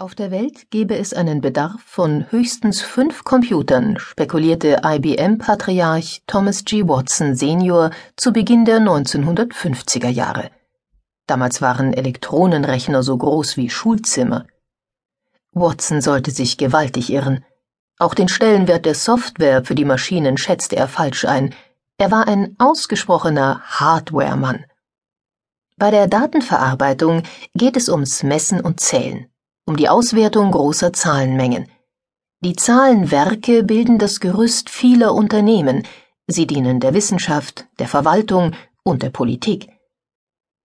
Auf der Welt gebe es einen Bedarf von höchstens fünf Computern, spekulierte IBM-Patriarch Thomas G. Watson Senior zu Beginn der 1950er Jahre. Damals waren Elektronenrechner so groß wie Schulzimmer. Watson sollte sich gewaltig irren. Auch den Stellenwert der Software für die Maschinen schätzte er falsch ein. Er war ein ausgesprochener Hardware-Mann. Bei der Datenverarbeitung geht es ums Messen und Zählen um die Auswertung großer Zahlenmengen. Die Zahlenwerke bilden das Gerüst vieler Unternehmen, sie dienen der Wissenschaft, der Verwaltung und der Politik.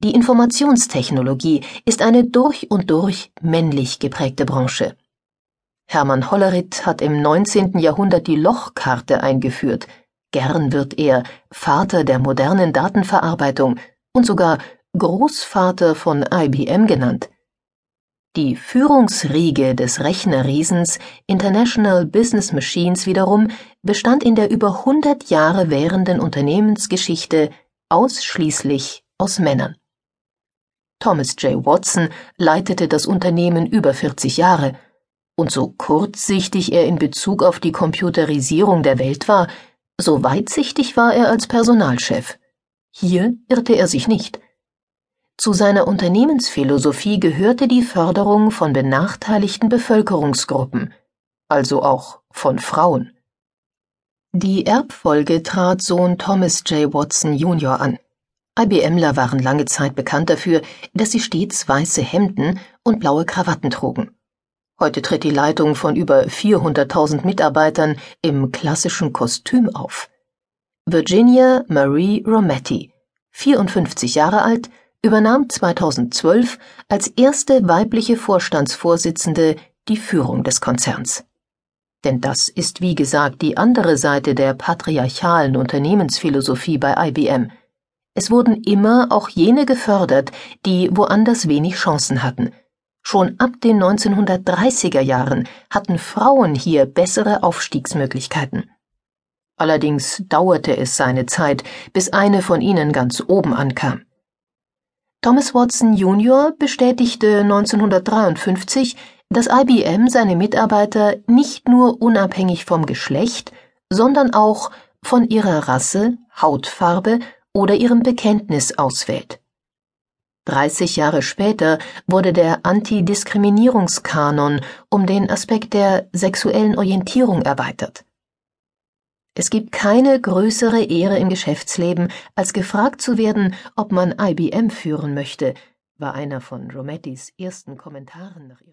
Die Informationstechnologie ist eine durch und durch männlich geprägte Branche. Hermann Hollerith hat im 19. Jahrhundert die Lochkarte eingeführt. Gern wird er Vater der modernen Datenverarbeitung und sogar Großvater von IBM genannt. Die Führungsriege des Rechnerriesens International Business Machines wiederum bestand in der über hundert Jahre währenden Unternehmensgeschichte ausschließlich aus Männern. Thomas J. Watson leitete das Unternehmen über 40 Jahre, und so kurzsichtig er in Bezug auf die Computerisierung der Welt war, so weitsichtig war er als Personalchef. Hier irrte er sich nicht. Zu seiner Unternehmensphilosophie gehörte die Förderung von benachteiligten Bevölkerungsgruppen, also auch von Frauen. Die Erbfolge trat Sohn Thomas J. Watson Jr. an. IBMler waren lange Zeit bekannt dafür, dass sie stets weiße Hemden und blaue Krawatten trugen. Heute tritt die Leitung von über 400.000 Mitarbeitern im klassischen Kostüm auf. Virginia Marie Rometty, 54 Jahre alt, übernahm 2012 als erste weibliche Vorstandsvorsitzende die Führung des Konzerns. Denn das ist wie gesagt die andere Seite der patriarchalen Unternehmensphilosophie bei IBM. Es wurden immer auch jene gefördert, die woanders wenig Chancen hatten. Schon ab den 1930er Jahren hatten Frauen hier bessere Aufstiegsmöglichkeiten. Allerdings dauerte es seine Zeit, bis eine von ihnen ganz oben ankam. Thomas Watson Jr. bestätigte 1953, dass IBM seine Mitarbeiter nicht nur unabhängig vom Geschlecht, sondern auch von ihrer Rasse, Hautfarbe oder ihrem Bekenntnis auswählt. 30 Jahre später wurde der Antidiskriminierungskanon um den Aspekt der sexuellen Orientierung erweitert. Es gibt keine größere Ehre im Geschäftsleben, als gefragt zu werden, ob man IBM führen möchte, war einer von Romettis ersten Kommentaren nach